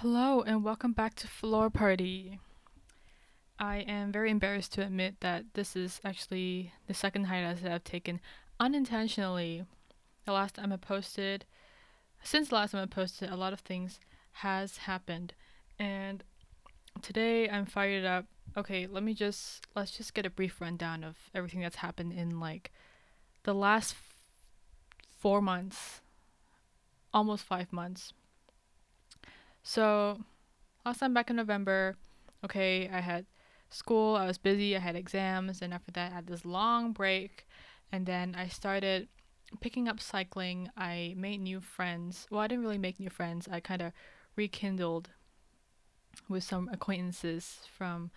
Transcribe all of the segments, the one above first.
Hello and welcome back to Floor Party. I am very embarrassed to admit that this is actually the second hiatus that I've taken unintentionally. The last time I posted, since the last time I posted, a lot of things has happened, and today I'm fired up. Okay, let me just let's just get a brief rundown of everything that's happened in like the last f- four months, almost five months. So, last time back in November, okay, I had school, I was busy, I had exams, and after that, I had this long break. And then I started picking up cycling. I made new friends. Well, I didn't really make new friends, I kind of rekindled with some acquaintances from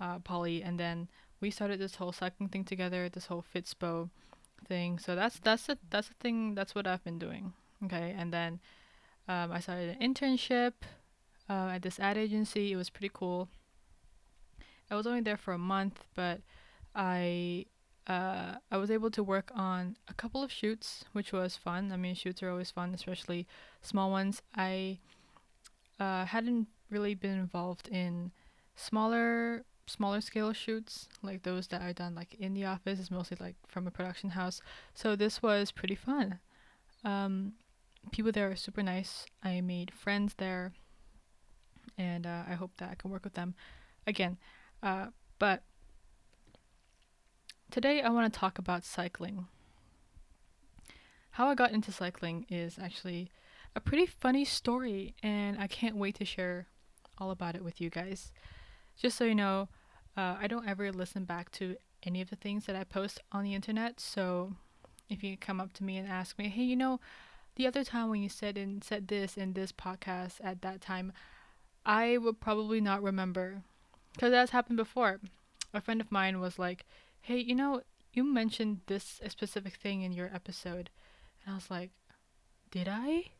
uh, Poly, and then we started this whole cycling thing together, this whole Fitspo thing. So that's that's the that's the thing. That's what I've been doing. Okay, and then um, I started an internship uh, at this ad agency. It was pretty cool. I was only there for a month, but I uh, I was able to work on a couple of shoots, which was fun. I mean, shoots are always fun, especially small ones. I uh, hadn't really been involved in smaller smaller scale shoots like those that are done like in the office. It's mostly like from a production house. So this was pretty fun. Um, people there are super nice. I made friends there, and uh, I hope that I can work with them again. Uh, but today I want to talk about cycling. How I got into cycling is actually a pretty funny story, and I can't wait to share all about it with you guys. Just so you know, uh, I don't ever listen back to any of the things that I post on the internet. So if you come up to me and ask me, hey, you know, the other time when you said and said this in this podcast at that time, I would probably not remember because that's happened before. A friend of mine was like, "Hey, you know, you mentioned this specific thing in your episode," and I was like, "Did I?"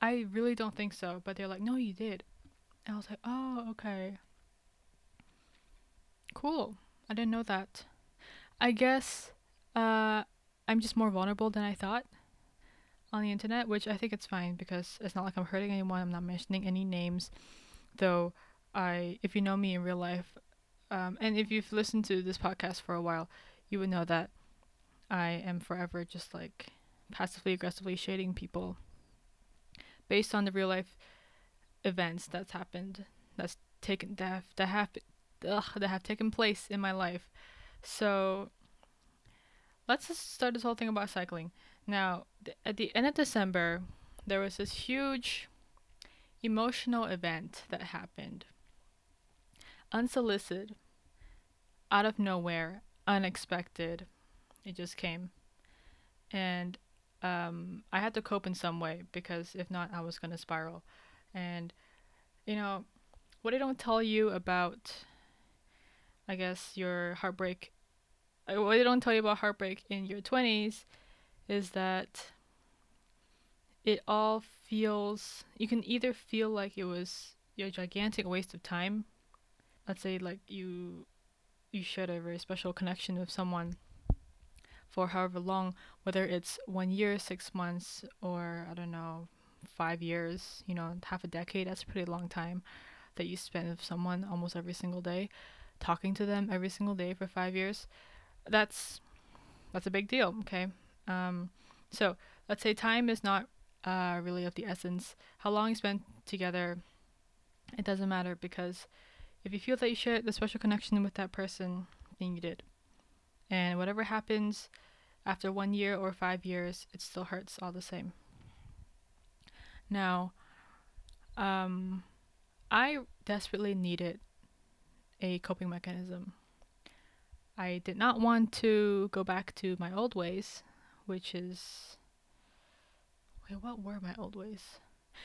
I really don't think so, but they're like, "No, you did," and I was like, "Oh, okay." Cool. I didn't know that. I guess uh, I'm just more vulnerable than I thought on the internet, which I think it's fine because it's not like I'm hurting anyone. I'm not mentioning any names, though. I, if you know me in real life, um, and if you've listened to this podcast for a while, you would know that I am forever just like passively aggressively shading people based on the real life events that's happened, that's taken that have, that have ugh, that have taken place in my life. So let's just start this whole thing about cycling. Now, th- at the end of December, there was this huge emotional event that happened. Unsolicited, out of nowhere, unexpected. It just came. And um, I had to cope in some way because if not, I was going to spiral. And, you know, what I don't tell you about, I guess, your heartbreak, uh, what I don't tell you about heartbreak in your 20s is that it all feels you can either feel like it was a gigantic waste of time. Let's say like you you shared a very special connection with someone for however long whether it's one year six months or i don't know five years you know half a decade that's a pretty long time that you spend with someone almost every single day talking to them every single day for five years. That's that's a big deal okay um, so let's say time is not uh, really of the essence. How long you spend together, it doesn't matter because if you feel that you share the special connection with that person, then you did. And whatever happens after one year or five years, it still hurts all the same. Now, um, I desperately needed a coping mechanism. I did not want to go back to my old ways which is. Wait, what were my old ways?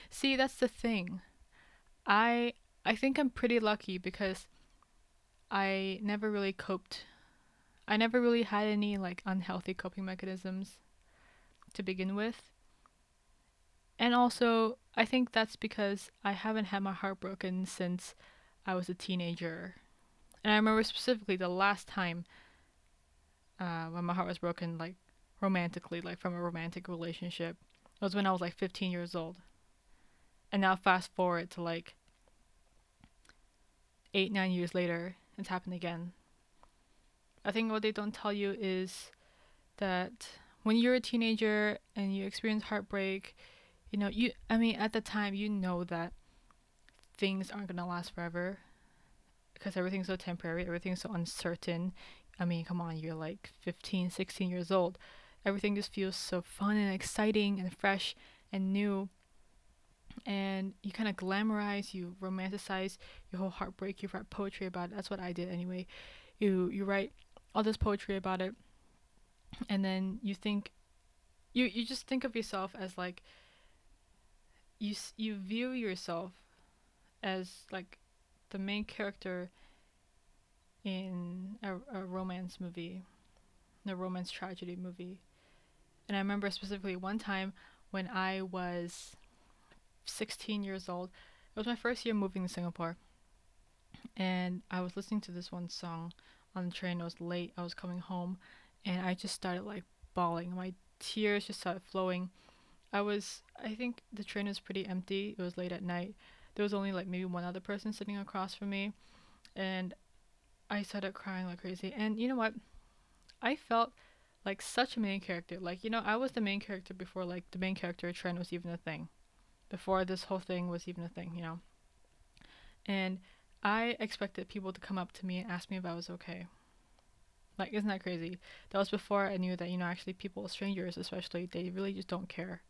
See, that's the thing. I I think I'm pretty lucky because I never really coped. I never really had any like unhealthy coping mechanisms to begin with. And also, I think that's because I haven't had my heart broken since I was a teenager. And I remember specifically the last time uh, when my heart was broken, like romantically, like from a romantic relationship. It was when I was like 15 years old. and now fast forward to like eight nine years later, it's happened again. I think what they don't tell you is that when you're a teenager and you experience heartbreak, you know, you I mean at the time you know that things aren't going to last forever because everything's so temporary, everything's so uncertain. I mean, come on, you're like 15, 16 years old. Everything just feels so fun and exciting and fresh and new. And you kind of glamorize, you romanticize your whole heartbreak. You write poetry about it. That's what I did anyway. You you write all this poetry about it, and then you think, you you just think of yourself as like. You you view yourself as like the main character in a, a romance movie, a romance tragedy movie. And I remember specifically one time when I was 16 years old. It was my first year moving to Singapore. And I was listening to this one song on the train. It was late. I was coming home. And I just started like bawling. My tears just started flowing. I was, I think the train was pretty empty. It was late at night. There was only like maybe one other person sitting across from me. And I started crying like crazy. And you know what? I felt like such a main character. Like, you know, I was the main character before like the main character trend was even a thing. Before this whole thing was even a thing, you know. And I expected people to come up to me and ask me if I was okay. Like, isn't that crazy? That was before I knew that, you know, actually people, strangers especially, they really just don't care.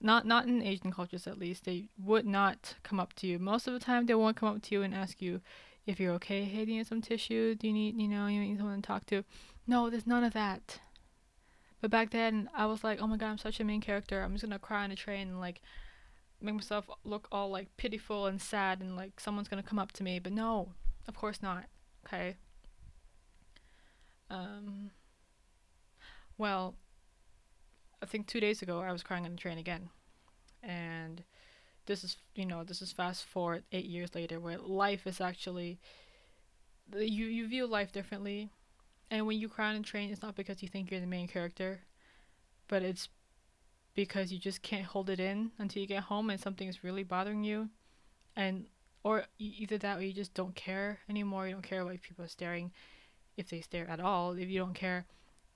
Not not in Asian cultures at least. They would not come up to you. Most of the time they won't come up to you and ask you if you're okay, hey, do you need some tissue? Do you need, you know, you need someone to talk to? No, there's none of that. But back then, I was like, oh my god, I'm such a main character. I'm just gonna cry on a train and like make myself look all like pitiful and sad and like someone's gonna come up to me. But no, of course not. Okay. Um. Well, I think two days ago I was crying on the train again, and this is you know this is fast forward eight years later where life is actually you you view life differently and when you cry on a train it's not because you think you're the main character but it's because you just can't hold it in until you get home and something is really bothering you and or either that or you just don't care anymore you don't care what people are staring if they stare at all if you don't care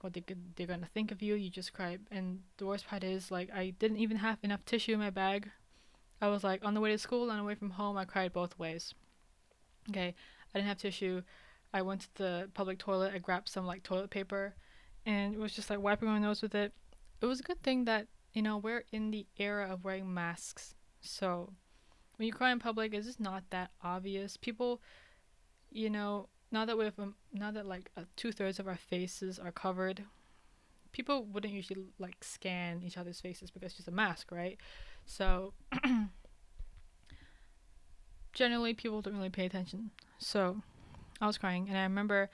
what they they're gonna think of you you just cry and the worst part is like i didn't even have enough tissue in my bag I was like on the way to school and away from home. I cried both ways. Okay, I didn't have tissue. I went to the public toilet. I grabbed some like toilet paper, and it was just like wiping my nose with it. It was a good thing that you know we're in the era of wearing masks. So when you cry in public, it's just not that obvious. People, you know, now that we have um, now that like uh, two thirds of our faces are covered, people wouldn't usually like scan each other's faces because it's just a mask, right? So generally people don't really pay attention. So I was crying and I remember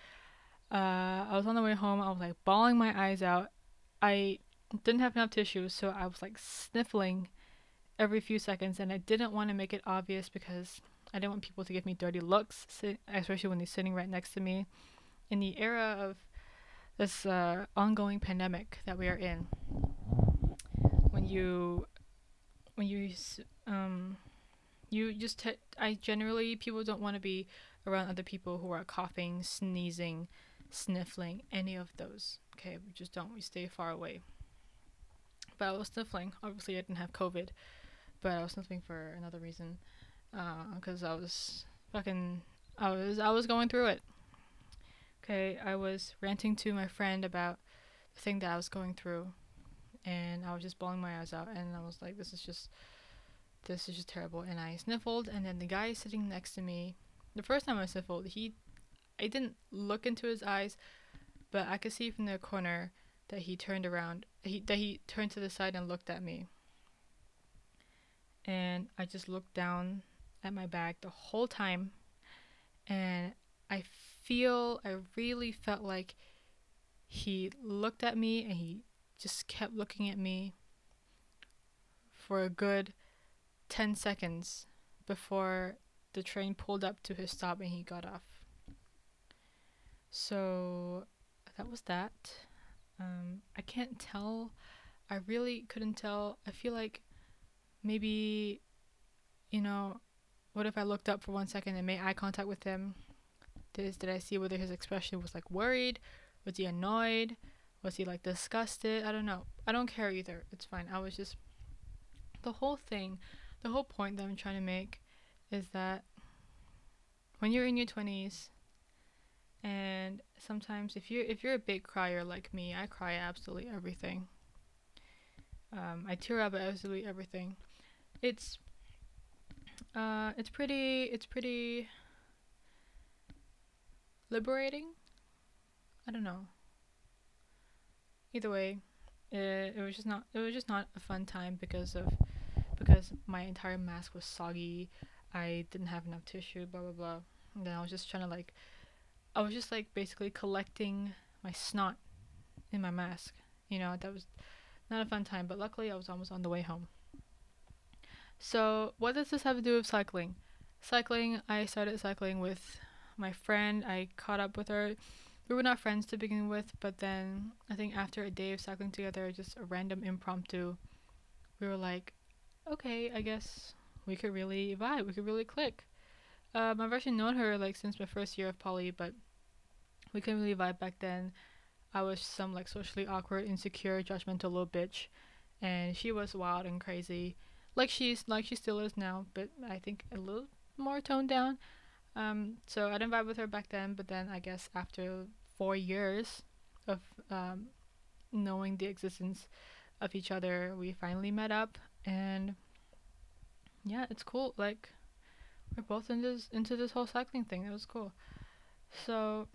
uh, I was on the way home, I was like bawling my eyes out. I didn't have enough tissue, so I was like sniffling every few seconds and I didn't want to make it obvious because I didn't want people to give me dirty looks, especially when they're sitting right next to me. In the era of this uh, ongoing pandemic that we are in, when you when you um you just I generally people don't want to be around other people who are coughing, sneezing, sniffling, any of those. Okay, we just don't. We stay far away. But I was sniffling. Obviously, I didn't have COVID, but I was sniffling for another reason, because uh, I was fucking. I was I was going through it. Okay, I was ranting to my friend about the thing that I was going through, and I was just bawling my eyes out, and I was like, this is just, this is just terrible. And I sniffled, and then the guy sitting next to me, the first time I sniffled, he, I didn't look into his eyes, but I could see from the corner that he turned around, he that he turned to the side and looked at me. And I just looked down at my bag the whole time, and I feel, I really felt like he looked at me and he just kept looking at me for a good 10 seconds before the train pulled up to his stop and he got off. So that was that. Um, I can't tell. I really couldn't tell. I feel like maybe you know, what if I looked up for one second and made eye contact with him? Did, did I see whether his expression was like worried? Was he annoyed? Was he like disgusted? I don't know. I don't care either. It's fine. I was just. The whole thing, the whole point that I'm trying to make is that when you're in your 20s, and sometimes if you're if you're a big crier like me, I cry absolutely everything. Um, I tear up absolutely everything. It's uh, it's pretty it's pretty liberating. I don't know. Either way, it, it was just not it was just not a fun time because of because my entire mask was soggy. I didn't have enough tissue, blah blah blah. And then I was just trying to like I was just like basically collecting my snot in my mask. You know, that was not a fun time, but luckily I was almost on the way home. So, what does this have to do with cycling? Cycling, I started cycling with my friend. I caught up with her. We were not friends to begin with, but then I think after a day of cycling together, just a random impromptu, we were like, okay, I guess we could really vibe. We could really click. Um, I've actually known her like since my first year of poly, but we couldn't really vibe back then. I was some like socially awkward, insecure, judgmental little bitch, and she was wild and crazy, like she's like she still is now, but I think a little more toned down. Um, so I didn't vibe with her back then, but then I guess after four years of um, knowing the existence of each other, we finally met up, and yeah, it's cool. Like we're both into this, into this whole cycling thing. It was cool. So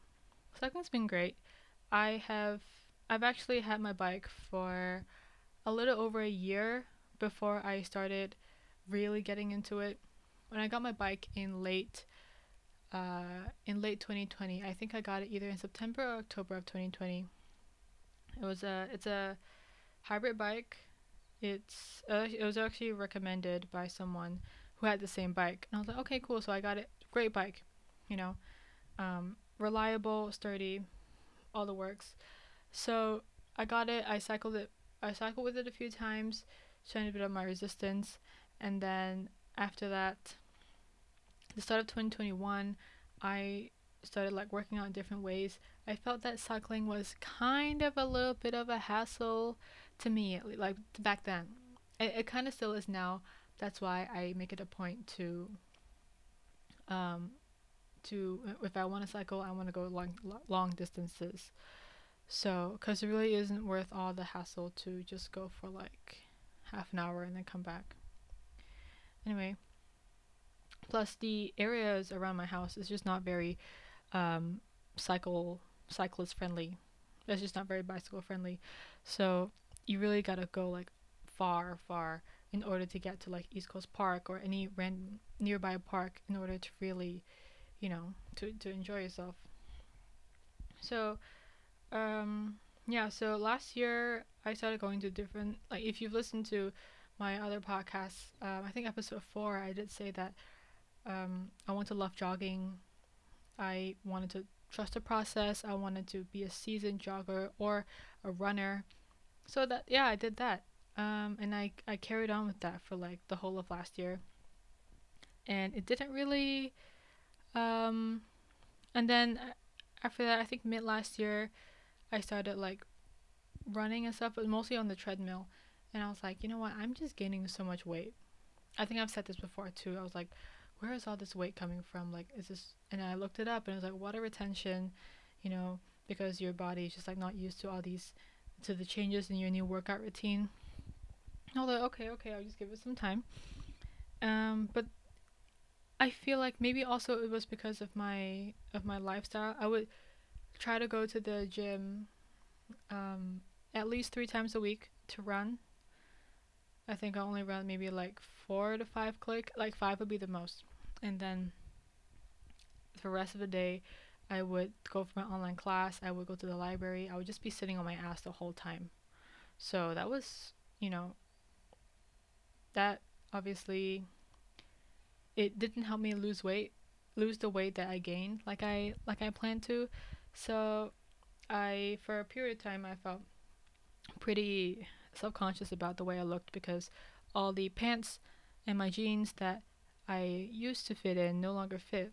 cycling's been great. I have I've actually had my bike for a little over a year before I started really getting into it. When I got my bike in late uh, in late 2020, I think I got it either in September or October of 2020. It was a it's a hybrid bike. It's uh, it was actually recommended by someone who had the same bike, and I was like, okay, cool. So I got it. Great bike, you know, um, reliable, sturdy, all the works. So I got it. I cycled it. I cycled with it a few times, trying to build up my resistance, and then after that, the start of 2021, I started like working on different ways. I felt that cycling was kind of a little bit of a hassle to me, like back then. It, it kind of still is now. That's why I make it a point to um, to if I want to cycle, I want to go long long distances. So, because it really isn't worth all the hassle to just go for like half an hour and then come back. Anyway, plus the areas around my house is just not very um, cycle cyclist friendly. It's just not very bicycle friendly. So you really gotta go like far, far in order to get to like East Coast Park or any random nearby park in order to really you know, to, to enjoy yourself. So, um, yeah, so last year I started going to different, like, if you've listened to my other podcasts, um, I think episode four, I did say that um, I want to love jogging. I wanted to trust the process. I wanted to be a seasoned jogger or a runner. So that, yeah, I did that. Um, and I, I carried on with that for like the whole of last year. And it didn't really um, and then after that, I think mid last year, I started like running and stuff, but mostly on the treadmill. And I was like, you know what? I'm just gaining so much weight. I think I've said this before too. I was like, where is all this weight coming from? Like, is this? And I looked it up, and it was like water retention, you know, because your body is just like not used to all these, to the changes in your new workout routine. Like, okay, okay, I'll just give it some time. Um, but I feel like maybe also it was because of my of my lifestyle. I would try to go to the gym um, at least three times a week to run. I think I only run maybe like four to five click. Like five would be the most, and then the rest of the day, I would go for my online class. I would go to the library. I would just be sitting on my ass the whole time. So that was, you know, that obviously it didn't help me lose weight, lose the weight that I gained like I like I planned to. So I for a period of time I felt pretty self-conscious about the way I looked because all the pants and my jeans that I used to fit in no longer fit.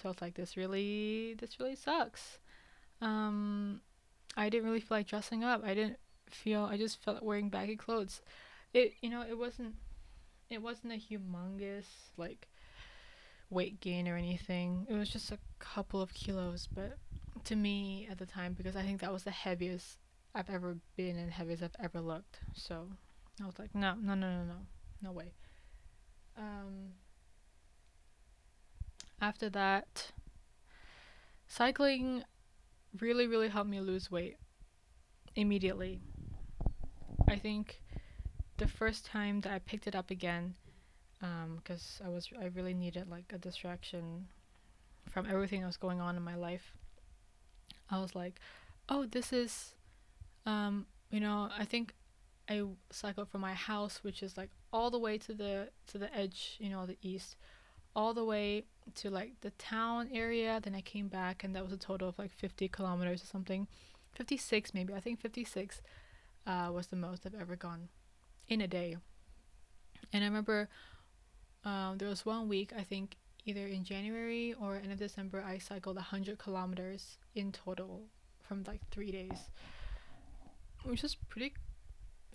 So I was like, this really, this really sucks. Um, I didn't really feel like dressing up. I didn't feel. I just felt wearing baggy clothes. It, you know, it wasn't. It wasn't a humongous like weight gain or anything. It was just a couple of kilos, but to me at the time, because I think that was the heaviest I've ever been and heaviest I've ever looked. So I was like, no, no, no, no, no, no way. Um, after that, cycling really, really helped me lose weight immediately. I think the first time that I picked it up again, because um, I was I really needed like a distraction from everything that was going on in my life. I was like, oh, this is, um, you know, I think I cycled from my house, which is like all the way to the to the edge, you know, the east, all the way to like the town area. Then I came back, and that was a total of like 50 kilometers or something, 56 maybe. I think 56 uh, was the most I've ever gone in a day. And I remember um, there was one week, I think either in January or end of December, I cycled 100 kilometers in total from like three days, which is pretty.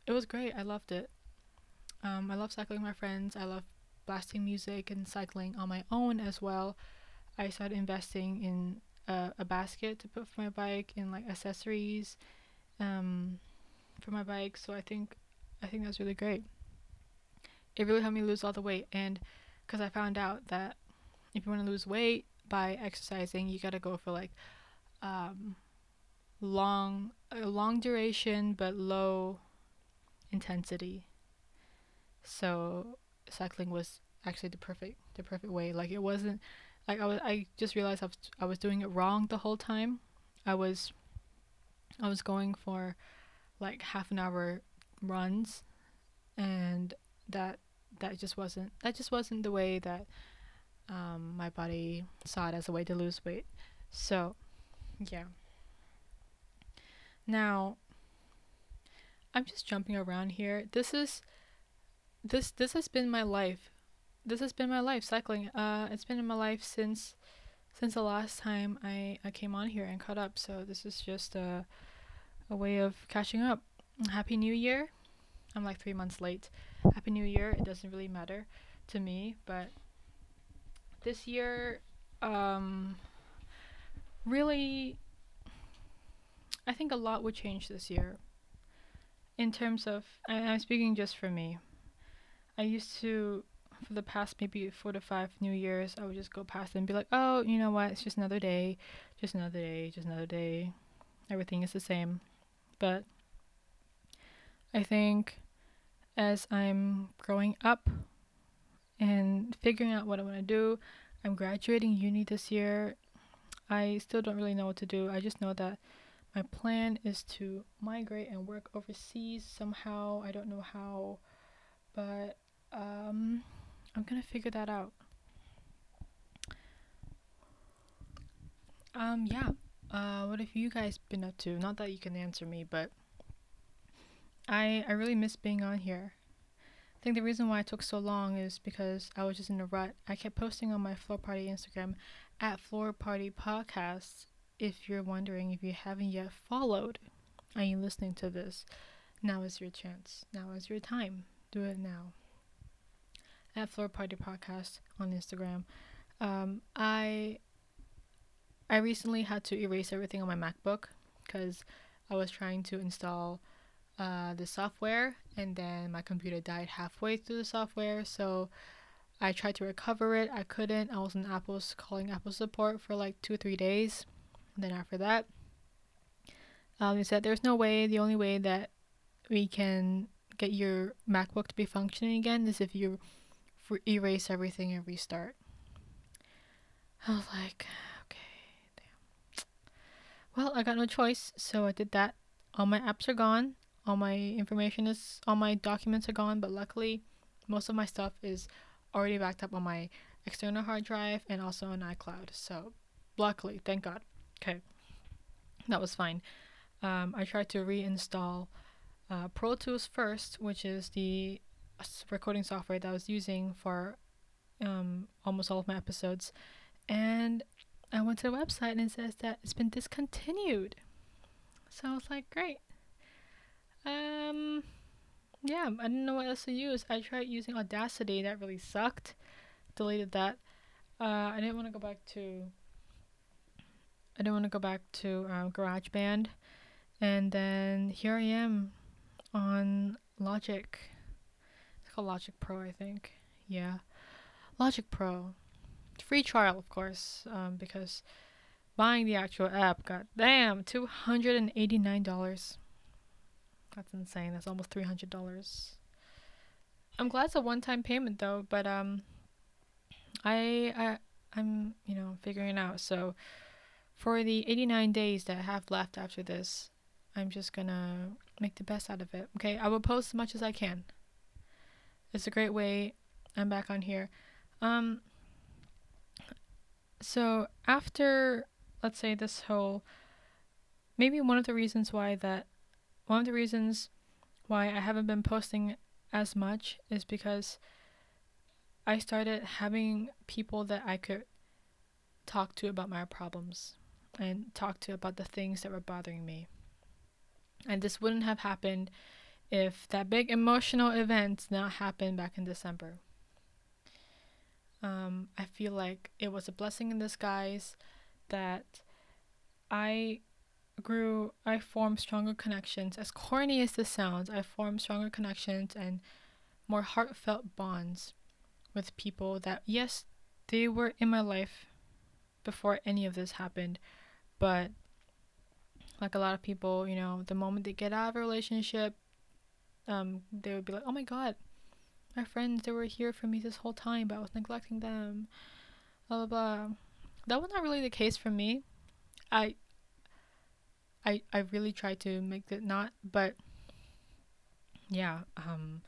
It was great. I loved it. Um, I love cycling with my friends. I love blasting music and cycling on my own as well. I started investing in a, a basket to put for my bike and like accessories um, for my bike. So I think I think that's really great. It really helped me lose all the weight, and because I found out that if you want to lose weight by exercising, you gotta go for like um, long, a long duration but low intensity. So cycling was actually the perfect, the perfect way. Like it wasn't like I was. I just realized I was I was doing it wrong the whole time. I was I was going for like half an hour runs and that that just wasn't that just wasn't the way that um, my body saw it as a way to lose weight so yeah now i'm just jumping around here this is this this has been my life this has been my life cycling uh it's been in my life since since the last time i i came on here and caught up so this is just a a way of catching up happy new year I'm like three months late. Happy New Year. It doesn't really matter to me, but this year, um, really, I think a lot would change this year. In terms of, I'm speaking just for me. I used to, for the past maybe four to five New Years, I would just go past and be like, oh, you know what? It's just another day, just another day, just another day. Everything is the same. But I think as I'm growing up and figuring out what I want to do, I'm graduating uni this year. I still don't really know what to do. I just know that my plan is to migrate and work overseas somehow. I don't know how, but um, I'm gonna figure that out. Um, yeah. Uh, what have you guys been up to? Not that you can answer me, but I I really miss being on here. I think the reason why it took so long is because I was just in a rut. I kept posting on my floor party Instagram at floor party podcasts. If you're wondering if you haven't yet followed, are you listening to this? Now is your chance. Now is your time. Do it now. At floor party podcast on Instagram. Um, I I recently had to erase everything on my MacBook because I was trying to install uh, the software, and then my computer died halfway through the software. So I tried to recover it. I couldn't. I was in Apple's calling Apple support for like two three days. And then after that, um, they said there's no way. The only way that we can get your MacBook to be functioning again is if you erase everything and restart. I was like, okay, damn. Well, I got no choice, so I did that. All my apps are gone all my information is all my documents are gone but luckily most of my stuff is already backed up on my external hard drive and also on icloud so luckily thank god okay that was fine um, i tried to reinstall uh, pro tools first which is the recording software that i was using for um, almost all of my episodes. And I went to the website and it says that it's been discontinued. So I was like, great. Um, yeah, I didn't know what else to use. I tried using Audacity, that really sucked. Deleted that. Uh, I didn't want to go back to. I didn't want to go back to um, GarageBand, and then here I am on Logic. It's called Logic Pro, I think. Yeah, Logic Pro. Free trial, of course, um, because buying the actual app got damn two hundred and eighty nine dollars. That's insane. That's almost three hundred dollars. I'm glad it's a one time payment though, but um, I I I'm you know figuring it out. So for the 89 days that I have left after this, I'm just gonna make the best out of it. Okay, I will post as much as I can. It's a great way. I'm back on here. Um. So after let's say this whole maybe one of the reasons why that one of the reasons why I haven't been posting as much is because I started having people that I could talk to about my problems and talk to about the things that were bothering me. And this wouldn't have happened if that big emotional event not happened back in December. Um, I feel like it was a blessing in disguise that I grew, I formed stronger connections. As corny as this sounds, I formed stronger connections and more heartfelt bonds with people that, yes, they were in my life before any of this happened, but like a lot of people, you know, the moment they get out of a relationship, um, they would be like, oh my god, my friends, they were here for me this whole time, but I was neglecting them, blah blah blah. That was not really the case for me. I I I really tried to make it not, but yeah, um,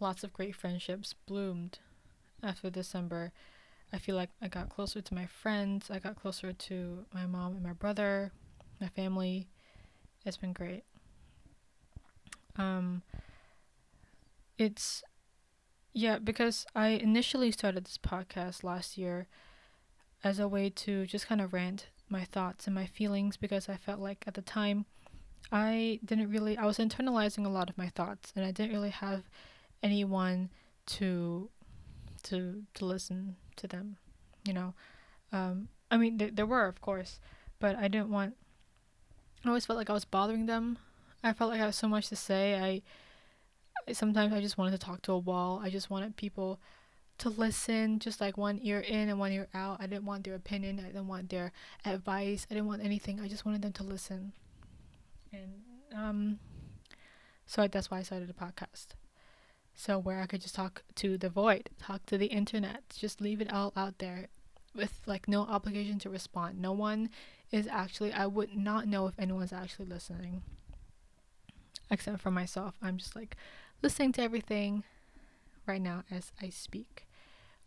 lots of great friendships bloomed after December. I feel like I got closer to my friends. I got closer to my mom and my brother, my family. It's been great. Um, it's yeah because I initially started this podcast last year as a way to just kind of rant my thoughts and my feelings because I felt like at the time I didn't really I was internalizing a lot of my thoughts and I didn't really have anyone to to to listen to them you know um I mean th- there were of course but I didn't want I always felt like I was bothering them I felt like I had so much to say I sometimes I just wanted to talk to a wall I just wanted people to listen just like one ear in and one ear out. I didn't want their opinion, I didn't want their advice, I didn't want anything. I just wanted them to listen. And um so that's why I started a podcast. So where I could just talk to the void, talk to the internet, just leave it all out there with like no obligation to respond. No one is actually I would not know if anyone's actually listening. Except for myself. I'm just like listening to everything right now as I speak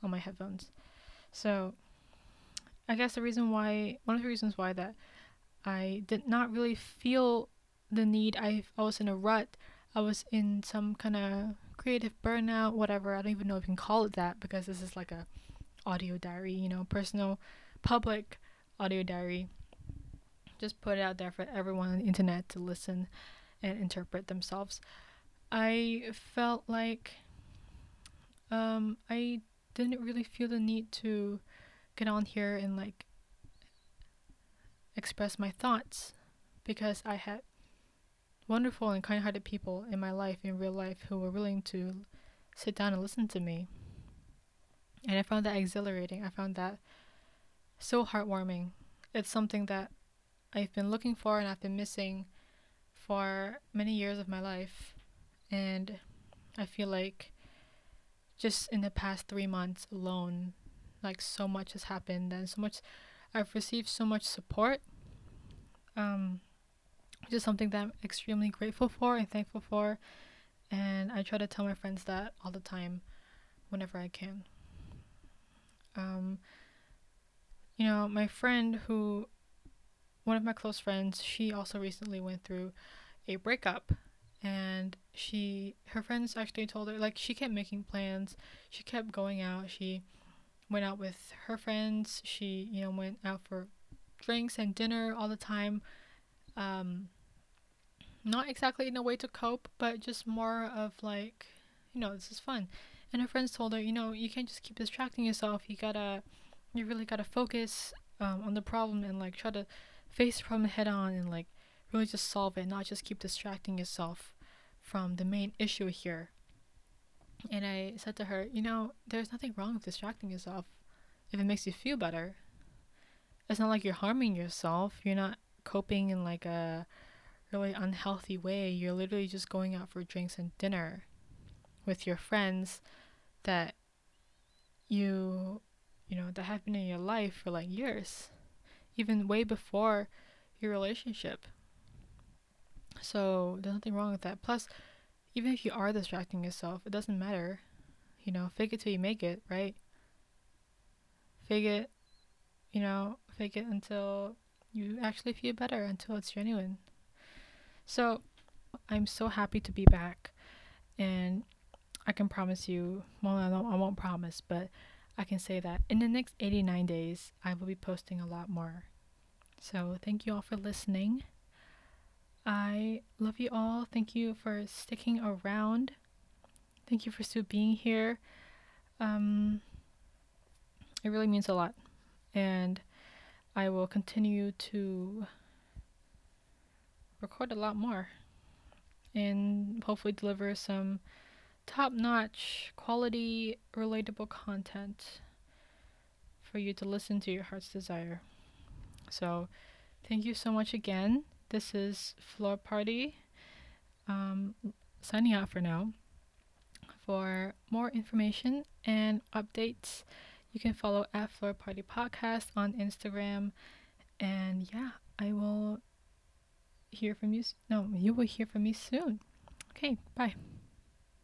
on my headphones. So, I guess the reason why, one of the reasons why that I did not really feel the need, I, I was in a rut, I was in some kind of creative burnout, whatever. I don't even know if you can call it that because this is like a audio diary, you know, personal, public audio diary. Just put it out there for everyone on the internet to listen and interpret themselves. I felt like um, I didn't really feel the need to get on here and like express my thoughts because I had wonderful and kind hearted people in my life, in real life, who were willing to sit down and listen to me. And I found that exhilarating. I found that so heartwarming. It's something that I've been looking for and I've been missing for many years of my life. And I feel like just in the past three months alone, like so much has happened and so much I've received so much support. Um which is something that I'm extremely grateful for and thankful for. And I try to tell my friends that all the time whenever I can. Um you know, my friend who one of my close friends, she also recently went through a breakup and she her friends actually told her like she kept making plans she kept going out she went out with her friends. She, you know, went out for drinks and dinner all the time. Um, not exactly in a way to cope, but just more of like, you know, this is fun. And her friends told her, you know, you can't just keep distracting yourself. You gotta, you really gotta focus um, on the problem and like try to face the problem head on and like really just solve it, not just keep distracting yourself from the main issue here. And I said to her, you know, there's nothing wrong with distracting yourself if it makes you feel better. It's not like you're harming yourself. You're not coping in like a really unhealthy way. You're literally just going out for drinks and dinner with your friends that you you know that have been in your life for like years even way before your relationship. So there's nothing wrong with that. Plus even if you are distracting yourself it doesn't matter. You know fake it till you make it right? Fake it you know fake it until you actually feel better until it's genuine. So i'm so happy to be back and i can promise you well i, I won't promise but I can say that in the next 89 days, I will be posting a lot more. So, thank you all for listening. I love you all. Thank you for sticking around. Thank you for still being here. Um, it really means a lot. And I will continue to record a lot more and hopefully deliver some top notch, quality, relatable content for you to listen to your heart's desire. So, thank you so much again. This is Floor Party. Um, signing out for now. For more information and updates, you can follow at Floor Party Podcast on Instagram. And yeah, I will hear from you. No, you will hear from me soon. Okay, bye.